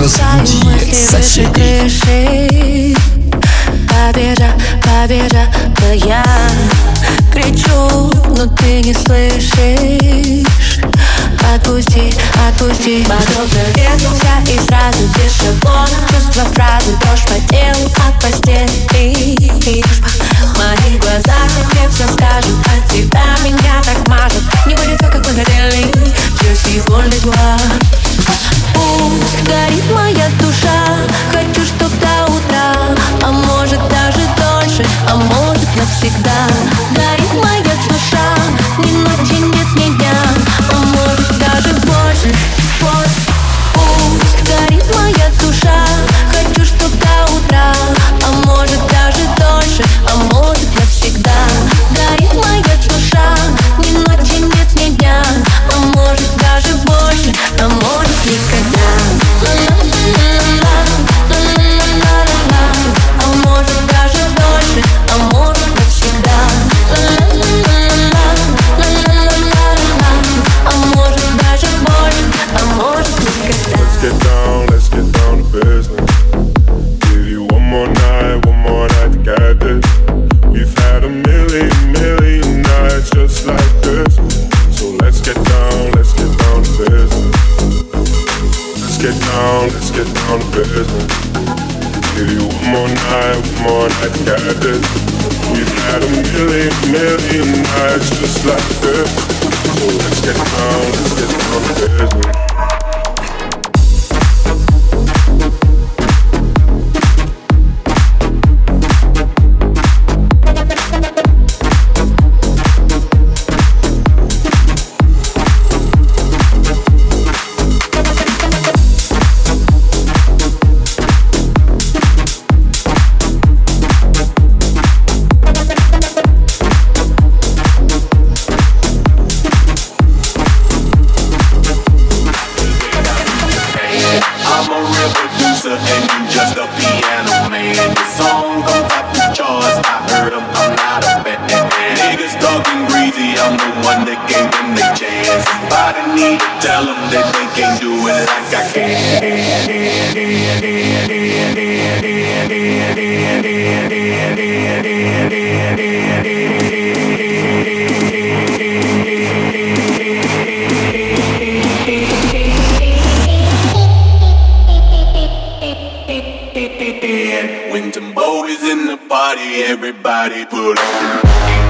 Разбуди соседей. Победа, победа, да я кричу, но ты не слышишь. Отпусти, отпусти. Подобно вернулся и сразу без шаблона. Чувства фразы, дрожь по телу от постели. Мои глаза тебе все скажут От тебя меня так мажут. Не будет все, как мы хотели Just сегодня глаз Пусть горит моя down to business. Give you one more night, one more night to get this. We've had a million, million nights just like this. So let's get down, let's get down to business. When Timbo is in the party, everybody put on.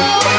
On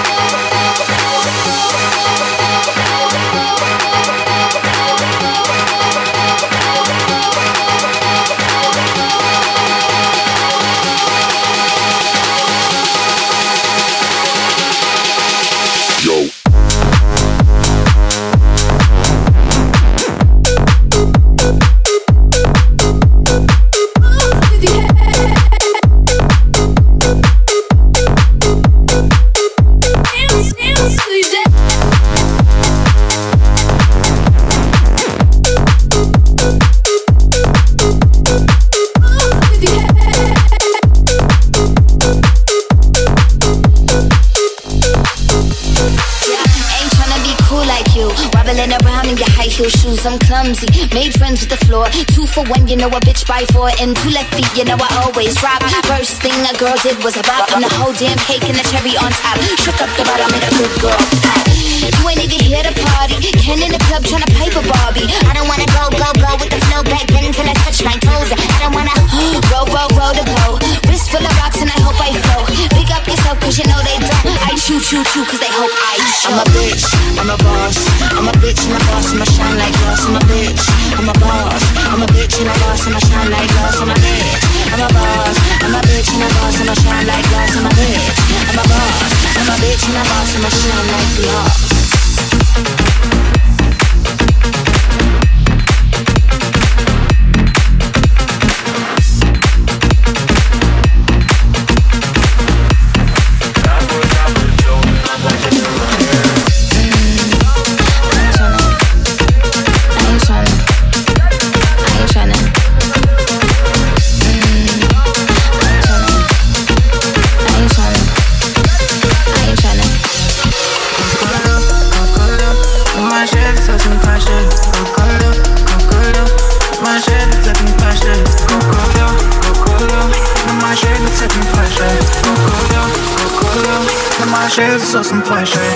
clumsy. Made friends with the floor. Two for one, you know a bitch by four. And two left feet, you know I always drop. First thing a girl did was a bop. And the whole damn cake and the cherry on top. Shook up the bottom, made a good girl. You ain't even here to party. Ken in the club tryna pipe a Barbie. I don't wanna go, go, go with the flow back then until I touch my toes. I don't wanna roll, roll, roll the boat. Wrist full of rocks and I hope I flow. Big up yourself cause you know they don't. I choo, choo, choo cause they hope I show. I'm a bitch, I'm a boss. I'm a bitch and a boss, I'ma shine like glass. I'm a bitch, I'm a boss. I'm a bitch and a boss, I'ma shine like glass. I'm a bitch, I'm a boss. I'm a bitch and a boss, I'ma shine like glass. I'm a bitch, I'm a boss. I'm a bitch and a boss, I'ma shine like glass. My shit is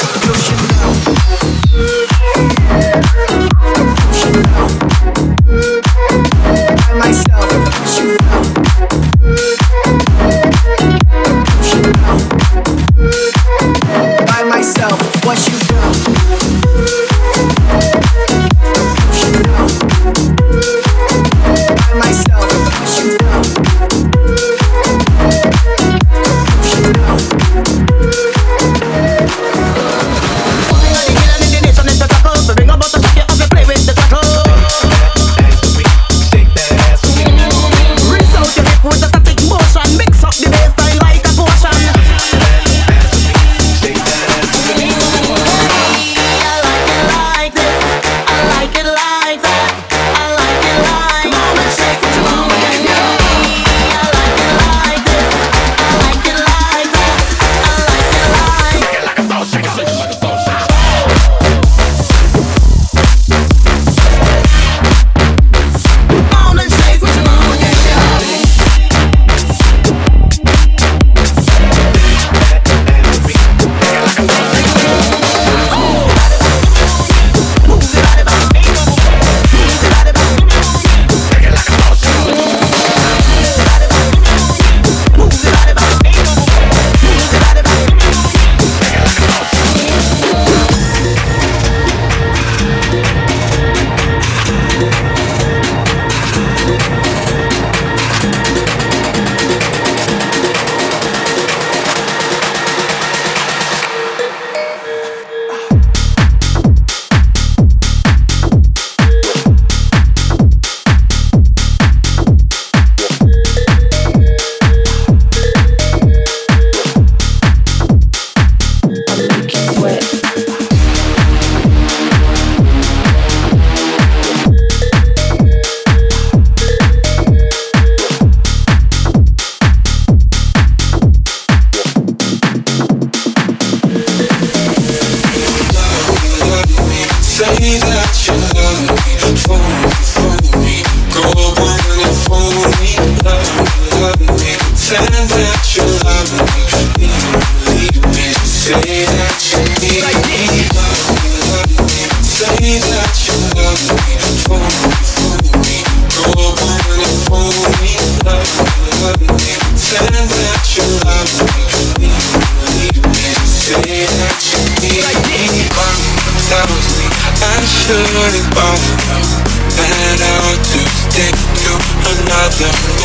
after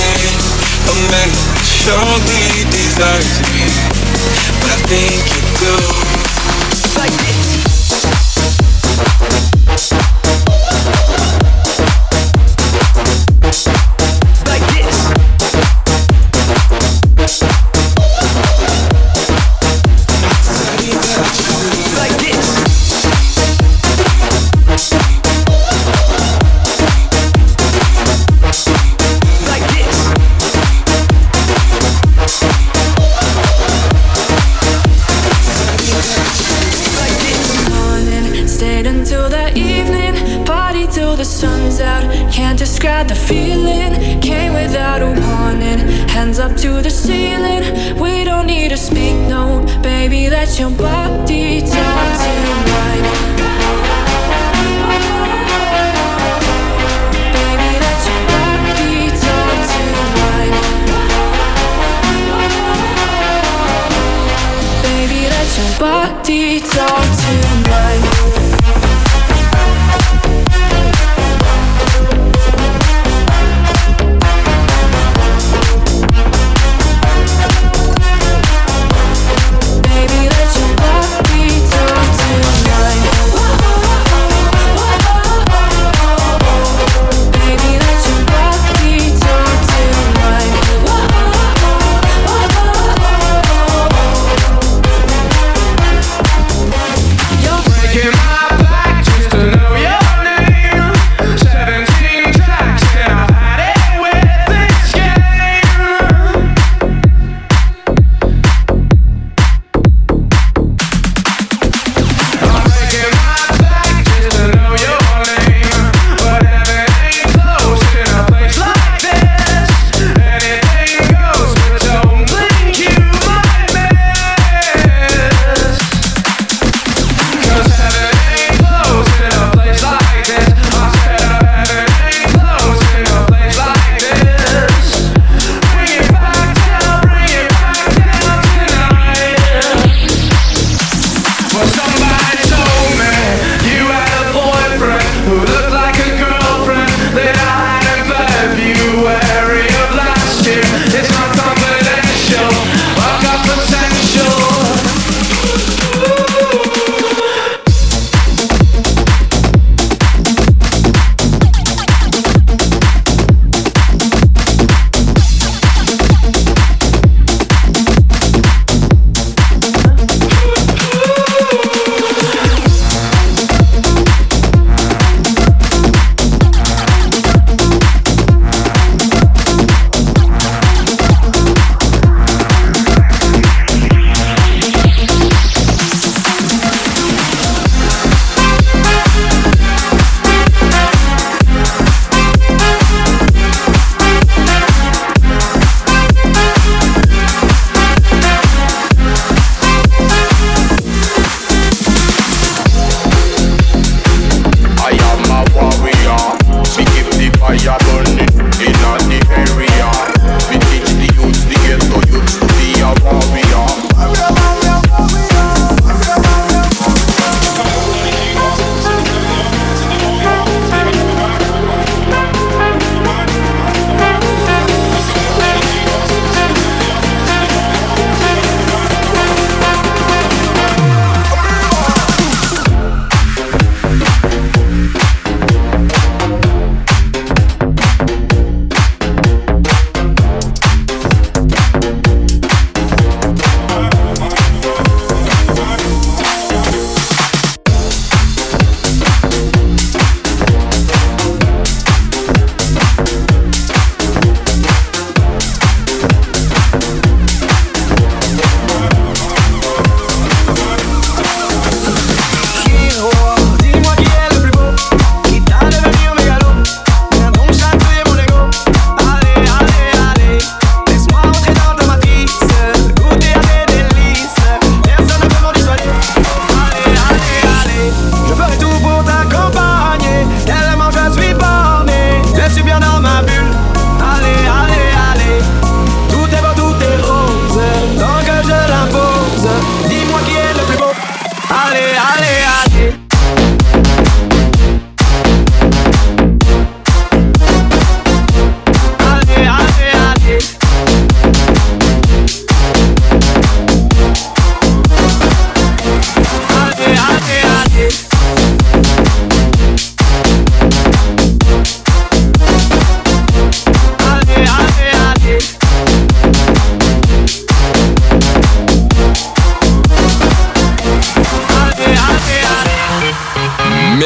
A man who surely desires. Me But I think you go Psych deeds to tonight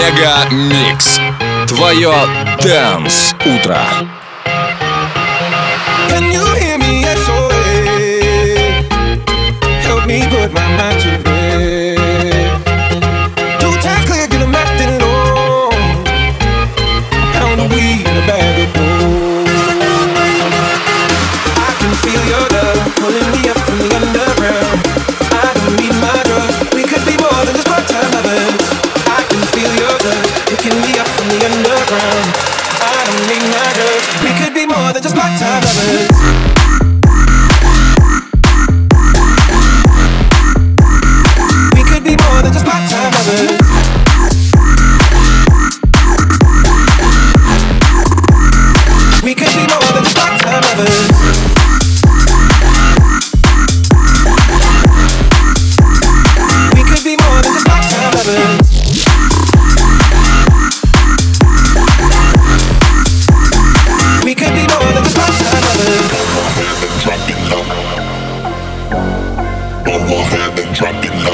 Мега Микс. Твое Дэнс Утро. Can you hear me SOA? Help me put my my time. overhand and drop it low.